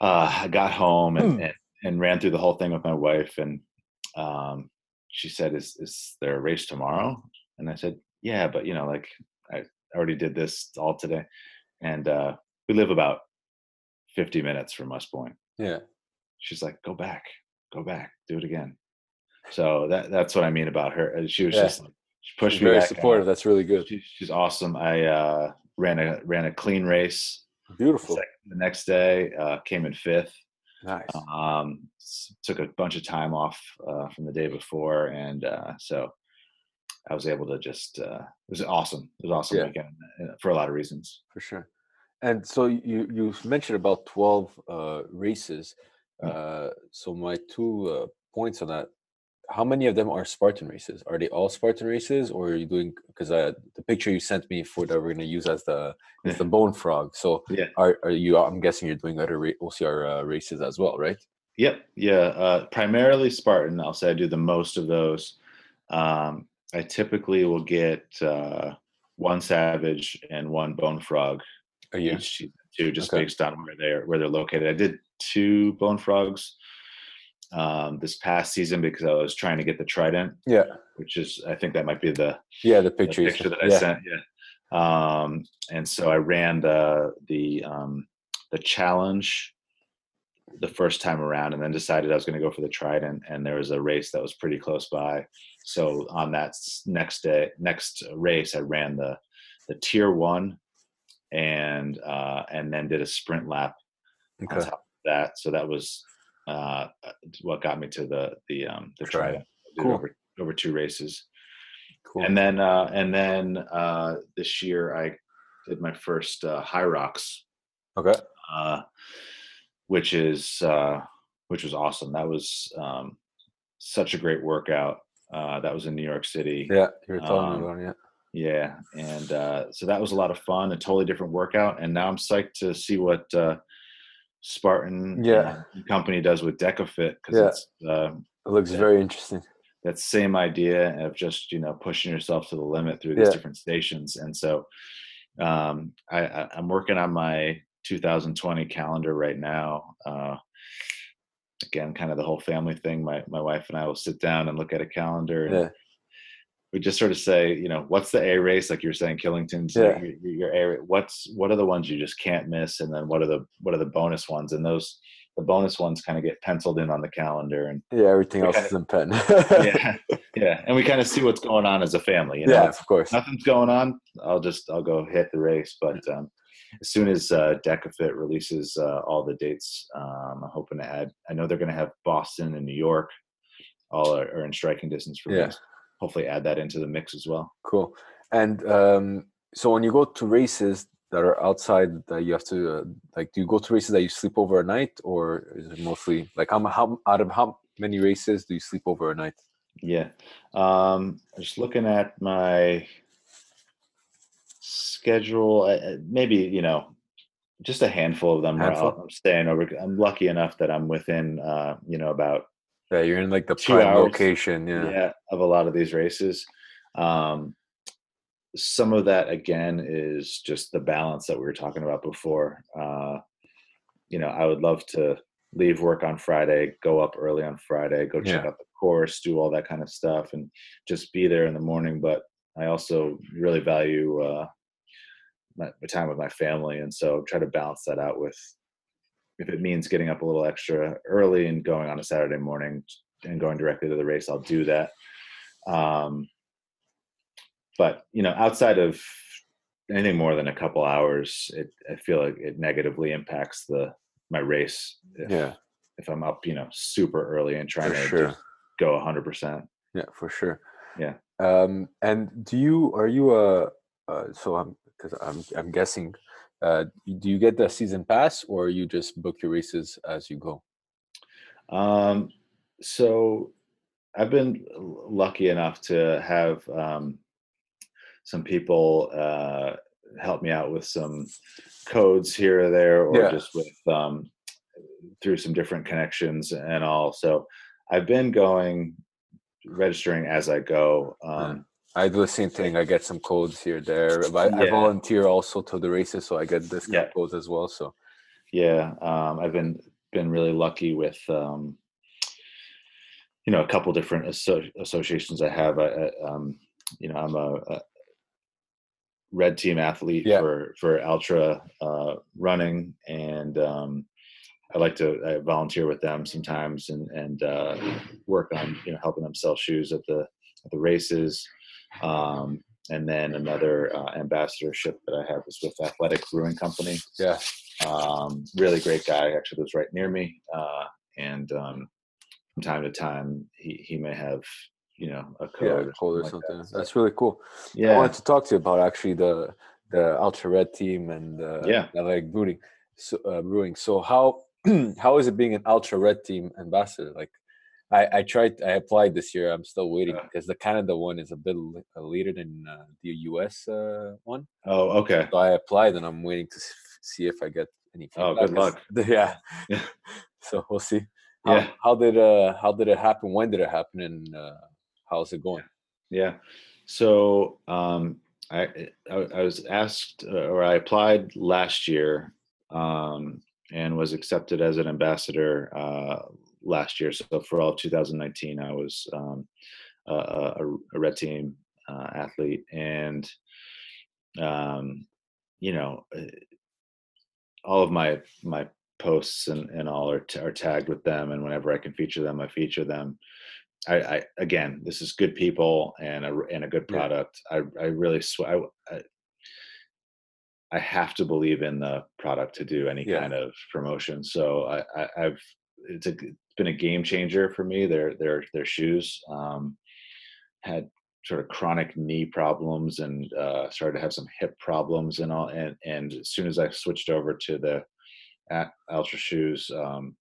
uh, I got home and, Hmm. and, and ran through the whole thing with my wife. And um, she said, is, is there a race tomorrow? And I said, yeah, but you know, like I already did this all today. And uh, we live about 50 minutes from West Point. Yeah. She's like, go back, go back, do it again. So that that's what I mean about her. She was Yeah. just she pushed She's me very supportive. That's really good. She, she's awesome. I uh, ran a ran a clean race. Beautiful. The next day, uh, came in fifth. Nice. Um, took a bunch of time off uh, from the day before, and uh, so I was able to just. Uh, it was awesome. It was awesome Yeah. weekend uh, for a lot of reasons. for sure. And so you you mentioned about twelve uh, races. Mm. Uh, so my two uh, points on that. How many of them are Spartan races? Are they all Spartan races, or are you doing? Because uh, the picture you sent me for that we're going to use as the is the bone frog. So Yeah. are are you? I'm guessing you're doing other OCR uh, races as well, right? Yep. Yeah. Uh, primarily Spartan. I'll say I do the most of those. Um, I typically will get uh, one Savage and one Bone Frog Are you? each season too, just Okay. based on where they're where they're located. I did two Bone Frogs um, this past season because I was trying to get the Trident, Yeah. which is I think that might be the, Yeah. The the picture. you picture that I yeah. sent. Yeah. Um, and so I ran the the um, the challenge the first time around, and then decided I was going to go for the Trident. And there was a race that was pretty close by. So on that next day, next race, I ran the the tier one, and uh, and then did a sprint lap on Okay. top of that. So that was uh, what got me to the the um, the Trident. Trident. I did Cool. over over two races. Cool. And then uh, and then uh, this year I did my first uh, Hyrox, okay. uh, which is uh, which was awesome. That was um, such a great workout. Uh, that was in New York City. Yeah. You were telling um, me about it. Yeah. Yeah, and uh, so that was a lot of fun, a totally different workout. And now I'm psyched to see what uh, Spartan Yeah. company does with DEKA FIT because Yeah. it's uh, It looks yeah. very interesting. that same idea of just you know pushing yourself to the limit through these Yeah. different stations and so um I, I i'm working on my 2020 calendar right now uh again kind of the whole family thing my my wife and i will sit down and look at a calendar and. We just sort of say you know what's the a race like you're saying killington's Yeah. your, your a what's what are the ones you just can't miss and then what are the what are the bonus ones and those the bonus ones kind of get penciled in on the calendar and Yeah. Everything else is in pen. yeah yeah and we kind of see what's going on as a family you know yeah. Of course. nothing's going on i'll just i'll go hit the race but um as soon as uh DEKA FIT releases uh, all the dates um i'm hoping to add i know they're going to have boston and new york all are, are in striking distance for Yeah. me hopefully add that into the mix as well Cool. And um, so when you go to races that are outside, that you have to uh, like, do you go to races that you sleep over a night, or is it mostly like how, how out of how many races do you sleep over a night? yeah um just looking at my schedule uh, maybe you know just a handful of them Handful? I'm staying over i'm lucky enough that i'm within uh you know about Yeah, you're in like the prime hours. location. Yeah. yeah. of a lot of these races um some of that again is just the balance that we were talking about before uh you know i would love to leave work on friday go up early on friday go check Yeah. out the course do all that kind of stuff and just be there in the morning but i also really value uh my, my time with my family and so try to balance that out with if it means getting up a little extra early and going on a saturday morning and going directly to the race, I'll do that. Um, but you know, outside of anything more than a couple hours, it I feel like it negatively impacts the my race. If, yeah. If I'm up, you know, super early and trying For to sure. go 100%. Yeah, for sure. Yeah. Um, and do you are you a uh, so I'm because I'm I'm guessing uh, do you get the season pass or you just book your races as you go? Um, so I've been lucky enough to have um, some people uh, help me out with some codes here or there, or Yeah. just with um, through some different connections and all. So I've been going registering as I go. Um, I do the same thing. I get some codes here there. But I, I volunteer also to the races, so I get discount Yeah. codes as well. So yeah um, i've been been really lucky with um, you know a couple different asso- associations i have I, I, um, you know i'm a, a red team athlete Yeah. for for Altra uh, running and um, i like to I volunteer with them sometimes and and uh, work on you know helping them sell shoes at the at the races um, and then another uh, ambassadorship that i have is with athletic brewing company yeah, um, really great guy actually lives right near me uh, and um, from time to time he, he may have you know a code yeah, or code or like something. that. So, That's really cool. Yeah. I wanted to talk to you about actually the the Altra red team and uh, Yeah. like brewing. So uh, brewing. So how how is it being an ultra red team ambassador? Like I I tried I applied this year. I'm still waiting Yeah. because the Canada one is a bit uh, later than uh, the US uh, one. oh okay So I applied and I'm waiting to see if I get any. Oh, feedback. good 'cause- luck. Yeah. Yeah. so we'll see. How, Yeah. how did uh how did it happen? When did it happen? And uh, how's it going? yeah so um, I, I I was asked uh, or I applied last year um, and was accepted as an ambassador uh, last year. So for all of 2019, I was um, a, a, a red team uh, athlete, and um, you know, uh, all of my my posts and, and all are, t- are tagged with them, and whenever I can feature them, I feature them. I, I again, this is good people and a and a good Yeah. product. I I really sw- I, I I have to believe in the product to do any Yeah. kind of promotion. So I, I I've it's a been a game changer for me. Their their their shoes um, had sort of chronic knee problems and uh, started to have some hip problems and all. And and as soon as I switched over to the at Altra shoes, um,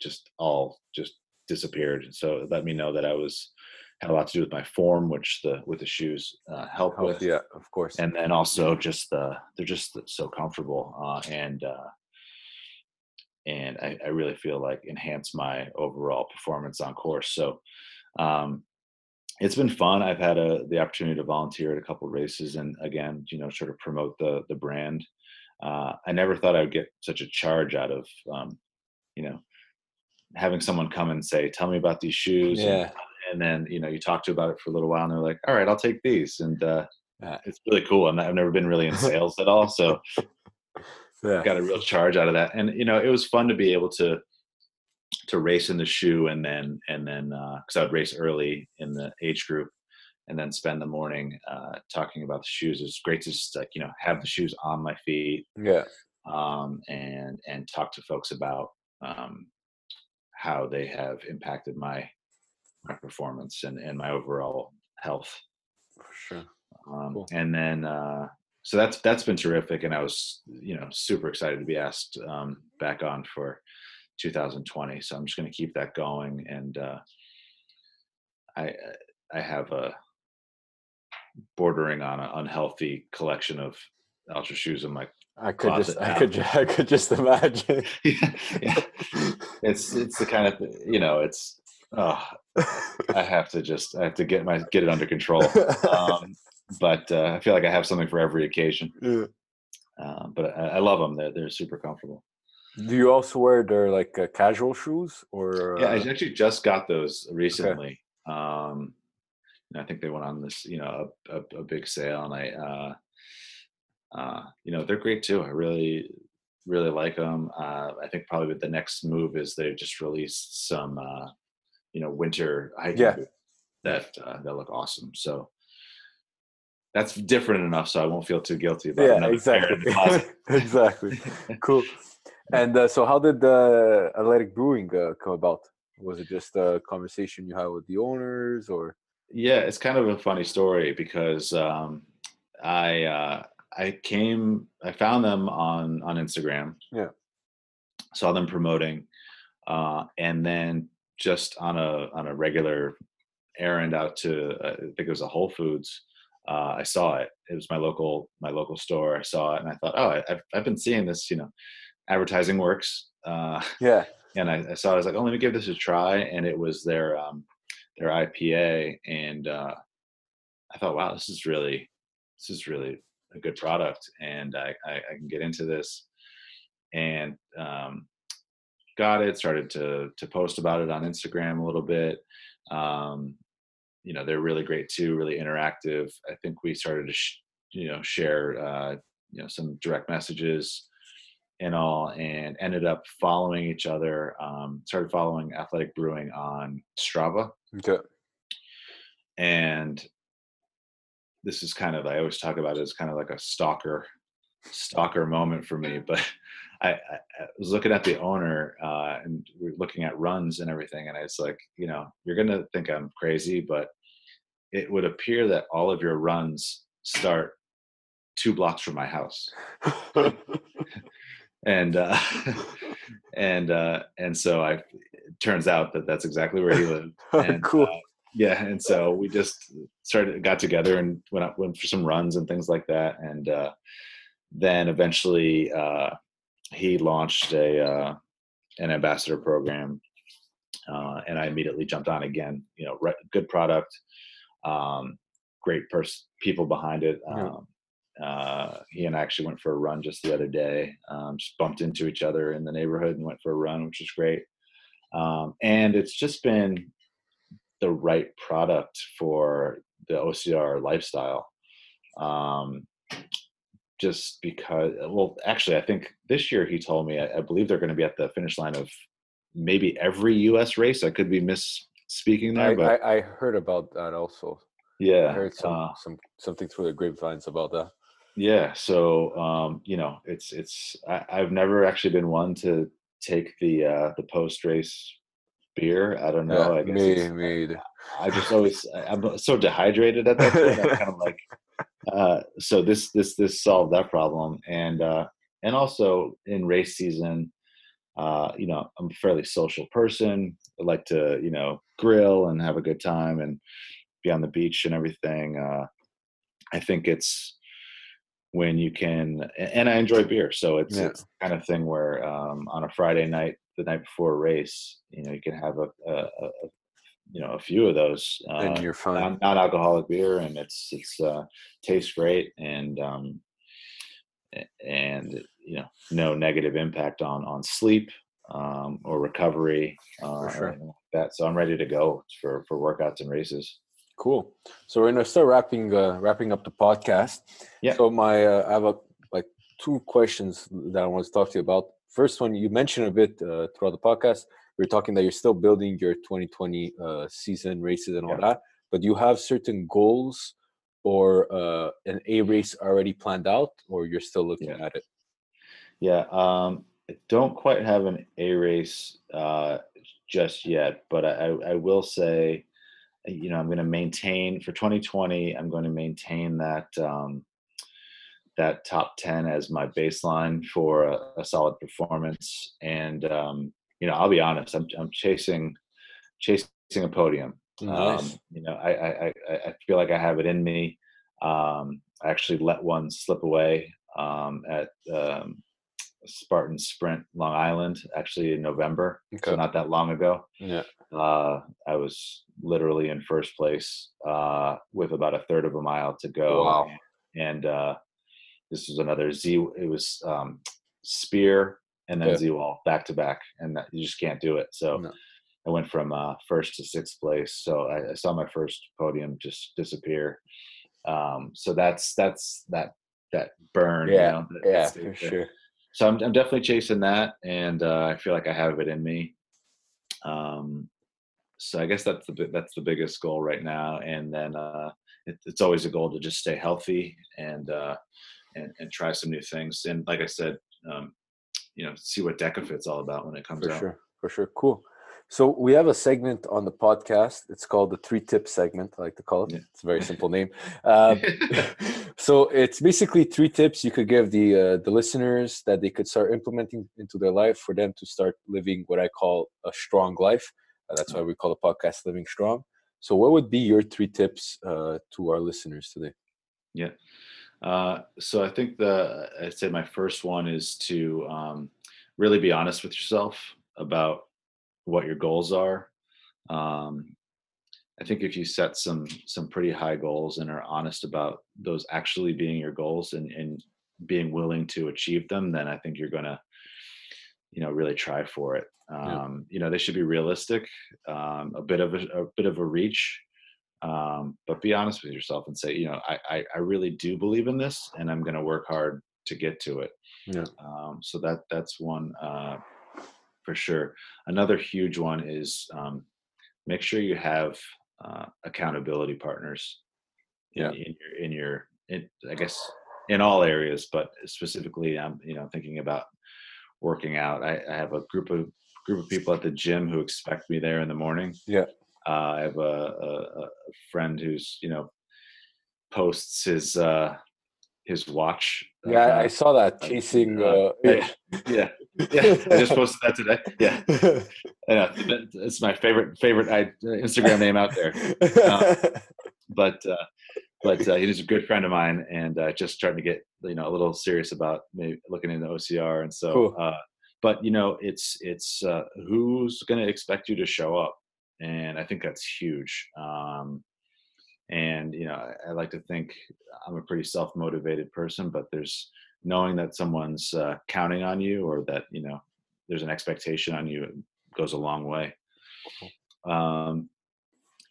just all just disappeared. So it let me know that I was had a lot to do with my form, which the with the shoes uh, help with yeah, of course. and then also just the they're just so comfortable uh, and uh, and I, I really feel like enhance my overall performance on course. So um, it's been fun. I've had a the opportunity to volunteer at a couple races and again, you know, sort of promote the the brand. Uh, I never thought I would get such a charge out of um, you know having someone come and say, "Tell me about these shoes." and- yeah, and then you know you talk to about it for a little while and they're like all right i'll take these and uh, Yeah. it's really cool not, i've never been really in sales at all so yeah, got a real charge out of that. And you know it was fun to be able to to race in the shoe and then and then because i would race early in the age group and then spend the morning uh, talking about the shoes. It's great to just like you know have the shoes on my feet yeah, um, and and talk to folks about um, how they have impacted my my performance and, and my overall health. For sure. um, Cool. and then uh, so that's that's been terrific and i was you know super excited to be asked um, back on for 2020 so i'm just going to keep that going and uh, i i have a bordering on an unhealthy collection of Altra shoes in my I could just, closet I could, I could just imagine. yeah, yeah. it's it's the kind of you know it's oh, i have to just i have to get my get it under control um, but uh, i feel like i have something for every occasion Yeah. uh, but I, I love them they're, they're super comfortable Do you also wear their like uh, casual shoes or? yeah i uh, actually just got those recently um, and i think they went on this you know a, a, a big sale and i uh, uh, you know they're great too i really really like them uh, i think probably the next move is they just released some uh, you know winter hiking Yeah. boots that uh, that look awesome. So that's different enough, so I won't feel too guilty about Yeah, another exactly. exactly. Cool. And uh, so, how did the Athletic Brewing uh, come about? Was it just a conversation you had with the owners, or Yeah, it's kind of a funny story because um, I uh, I came I found them on on Instagram. Yeah. Saw them promoting, uh, and then just on a on a regular errand out to uh, I think it was a Whole Foods. Uh, I saw it. It was my local my local store. I saw it and I thought, oh, I, I've I've been seeing this. You know, advertising works. Uh, yeah, and I, I saw. it, I was like, "Oh, let me give this a try." And it was their um, their IPA, and uh, I thought, "Wow, this is really this is really a good product, and I, I, I can get into this." And um, got it. Started to to post about it on Instagram a little bit. Um, you know, they're really great too. Really interactive. I think we started to sh- you know share uh, you know some direct messages and all and ended up following each other um, started following athletic brewing on strava okay, and this is kind of i always talk about it as kind of like a stalker stalker moment for me but i, I I was looking at the owner uh, and we are looking at runs and everything and it's like you know you're gonna think i'm crazy but it would appear that all of your runs start two blocks from my house and uh, and uh, and so I. It turns out that that's exactly where he lived. And, cool. uh, yeah, and so we just started, got together, and went out, went for some runs and things like that, and uh, then eventually uh, he launched a uh, an ambassador program, uh, and I immediately jumped on again. You know, re- good product, um, great person, people behind it. Um, uh, he and I actually went for a run just the other day. Um, just bumped into each other in the neighborhood and went for a run, which was great. Um, and it's just been the right product for the OCR lifestyle. Um, just because, well, actually, I think this year he told me, I, I believe they're going to be at the finish line of maybe every U.S. race. I could be misspeaking there, I, but I, I heard about that also. yeah, I heard some, uh, some something through the grapevines about that. yeah so um you know it's it's I, i've never actually been one to take the uh the post race beer i don't know i guess me, me either. i just always i'm so dehydrated at that point i'm kind of like uh so this this this solved that problem and uh and also in race season uh you know i'm a fairly social person i like to you know grill and have a good time and be on the beach and everything uh i think it's when you can and i enjoy beer so it's Yeah. it's the kind of thing where um on a friday night the night before a race you know you can have a, a, a you know a few of those uh, and you're fine. non- non-alcoholic beer and it's it's uh tastes great and um and you know no negative impact on on sleep um or recovery uh or sure. anything like that so i'm ready to go for for workouts and races Cool. So we're gonna start wrapping uh, wrapping up the podcast. Yeah. So my uh, I have a, like two questions that I want to talk to you about. First one, you mentioned a bit uh, throughout the podcast. You're talking that you're still building your 2020 uh, season races and all Yeah. that, but you have certain goals or uh, an A race already planned out, or you're still looking Yeah. at it. Yeah, um, I don't quite have an A race uh, just yet, but I, I will say, uh, you know, I'm going to maintain for 2020. I'm going to maintain that um, that top 10 as my baseline for a, a solid performance. And um, you know, I'll be honest, I'm I'm chasing chasing a podium. Nice. Um, you know, I, I I I feel like I have it in me. Um, I actually let one slip away um, at um, Spartan Sprint Long Island, actually in November, so not that long ago. yeah. Uh, I was literally in first place uh, with about a third of a mile to go. Wow. And uh, this was another Z. It was um, Spear and then Okay. Z Wall back to back, and that, you just can't do it. So No. I went from uh, first to sixth place. So I, I saw my first podium just disappear. Um, so that's that's that that burn. you Yeah, know, that- Yeah, for that- sure. So I'm, I'm definitely chasing that and uh, i feel like i have it in me um, so I guess that's the that's the biggest goal right now. And then uh, it, it's always a goal to just stay healthy and uh, and and try some new things. And like I said, um, you know, see what DEKA FIT's all about when it comes For out. sure. For sure. Cool. So we have a segment on the podcast. It's called the three tips segment. I like to call it. Yeah. It's a very simple name. Uh, so it's basically three tips you could give the uh, the listeners that they could start implementing into their life for them to start living what I call a strong life. Uh, that's why we call the podcast "Living Strong." So, what would be your three tips uh, to our listeners today? Yeah. Uh, so I think the I'd say my first one is to um, really be honest with yourself about what your goals are. Um, I think if you set some some pretty high goals and are honest about those actually being your goals and, and being willing to achieve them, then I think you're gonna, you know, really try for it. Yeah. Um, You know, they should be realistic, um, a bit of a, a bit of a reach, um, but be honest with yourself and say, you know, I, I I really do believe in this, and I'm gonna work hard to get to it. Yeah. Um, so that that's one uh, for sure. Another huge one is um, make sure you have uh, accountability partners. in- Yeah. In, your in your in, I guess in all areas, but specifically, I'm you know thinking about working out. I, I have a group of group of people at the gym who expect me there in the morning. Yeah. Uh, I have a, a, a friend who's you know posts his uh, his watch. Yeah, I uh, saw that uh, chasing. uh, Uh, yeah, yeah, yeah. I just posted that today. Yeah, I know. It's my favorite favorite I, Instagram name out there. But uh, but uh, he's a good friend of mine, and uh, just starting to get you know a little serious about maybe looking into OCR. And so, Cool. uh, but you know, it's it's uh, who's going to expect you to show up, and I think that's huge. Um, and you know, I, I like to think I'm a pretty self motivated person, but there's knowing that someone's uh, counting on you, or that you know there's an expectation on you, it goes a long way. Um,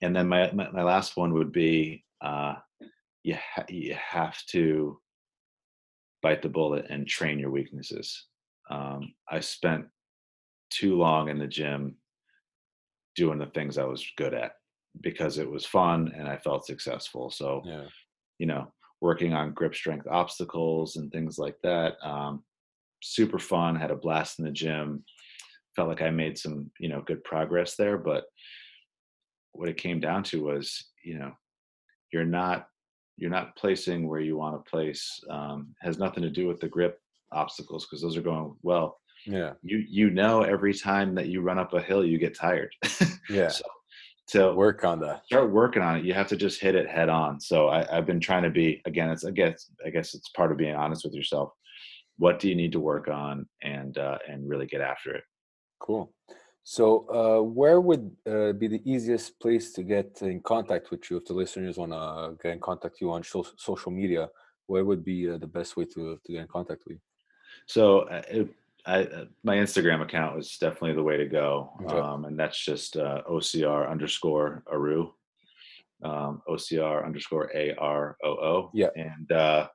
and then my, my my last one would be uh, you ha- you have to bite the bullet and train your weaknesses. Um, I spent too long in the gym doing the things I was good at because it was fun and I felt successful. So yeah. you know, working on grip strength obstacles and things like that. Um, super fun, had a blast in the gym. Felt like I made some, you know, good progress there. But what it came down to was, you know, you're not you're not placing where you want to place. Um, has nothing to do with the grip obstacles because those are going well. Yeah. You you know every time that you run up a hill, you get tired. Yeah. so, so Work on that. start working on it. You have to just hit it head on. So I, I've been trying to be again. It's I guess I guess it's part of being honest with yourself. What do you need to work on, and uh, and really get after it. Cool. So, uh, where would uh, be the easiest place to get in contact with you if the listeners want to get in contact with you on so- social media? Where would be uh, the best way to, to get in contact with you? So uh, it, I, uh, my Instagram account was definitely the way to go, Okay. um, and that's just uh, OCR underscore Aroo, um, OCR underscore A R O O. Yeah. and uh,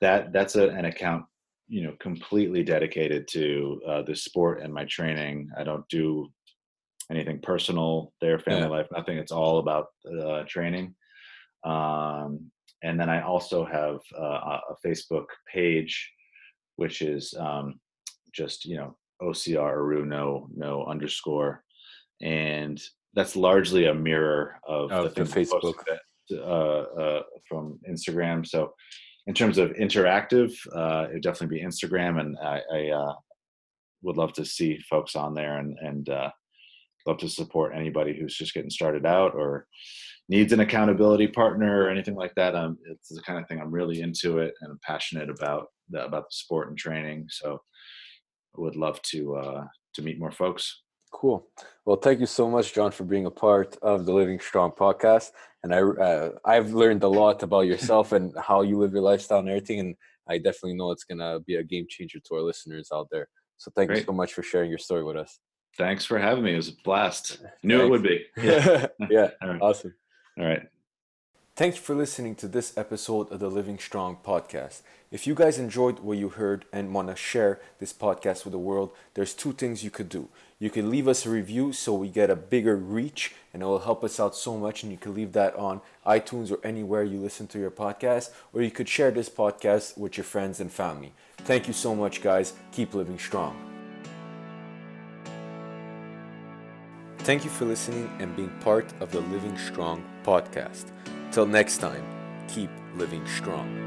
that that's a, an account you know completely dedicated to uh, the sport and my training. I don't do anything personal there, family Yeah. life, nothing. It's all about uh, training. Um, and then I also have uh, a a Facebook page, which is um, just you know OCR Aroo no no underscore, and that's largely a mirror of Of the Facebook. that, uh, uh, from Instagram. So in terms of interactive, uh, it'd definitely be Instagram, and I, I uh, would love to see folks on there and and uh, love to support anybody who's just getting started out or needs an accountability partner or anything like that. Um, it's the kind of thing I'm really into it and I'm passionate about the, about the sport and training. So would love to uh, to meet more folks. Cool. Well, thank you so much, John, for being a part of the Living Strong podcast. And I, uh, I've learned a lot about yourself and how you live your lifestyle and everything. And I definitely know it's gonna be a game changer to our listeners out there. So thank you so much for sharing your story with us. Thanks for having me. It was a blast. Knew it would be. yeah, All right. awesome. All right. Thank you for listening to this episode of the Living Strong podcast. If you guys enjoyed what you heard and want to share this podcast with the world, there's two things you could do. You could leave us a review so we get a bigger reach and it will help us out so much. And you can leave that on iTunes or anywhere you listen to your podcast, or you could share this podcast with your friends and family. Thank you so much, guys. Keep living strong. Thank you for listening and being part of the Living Strong podcast. Till next time, keep living strong.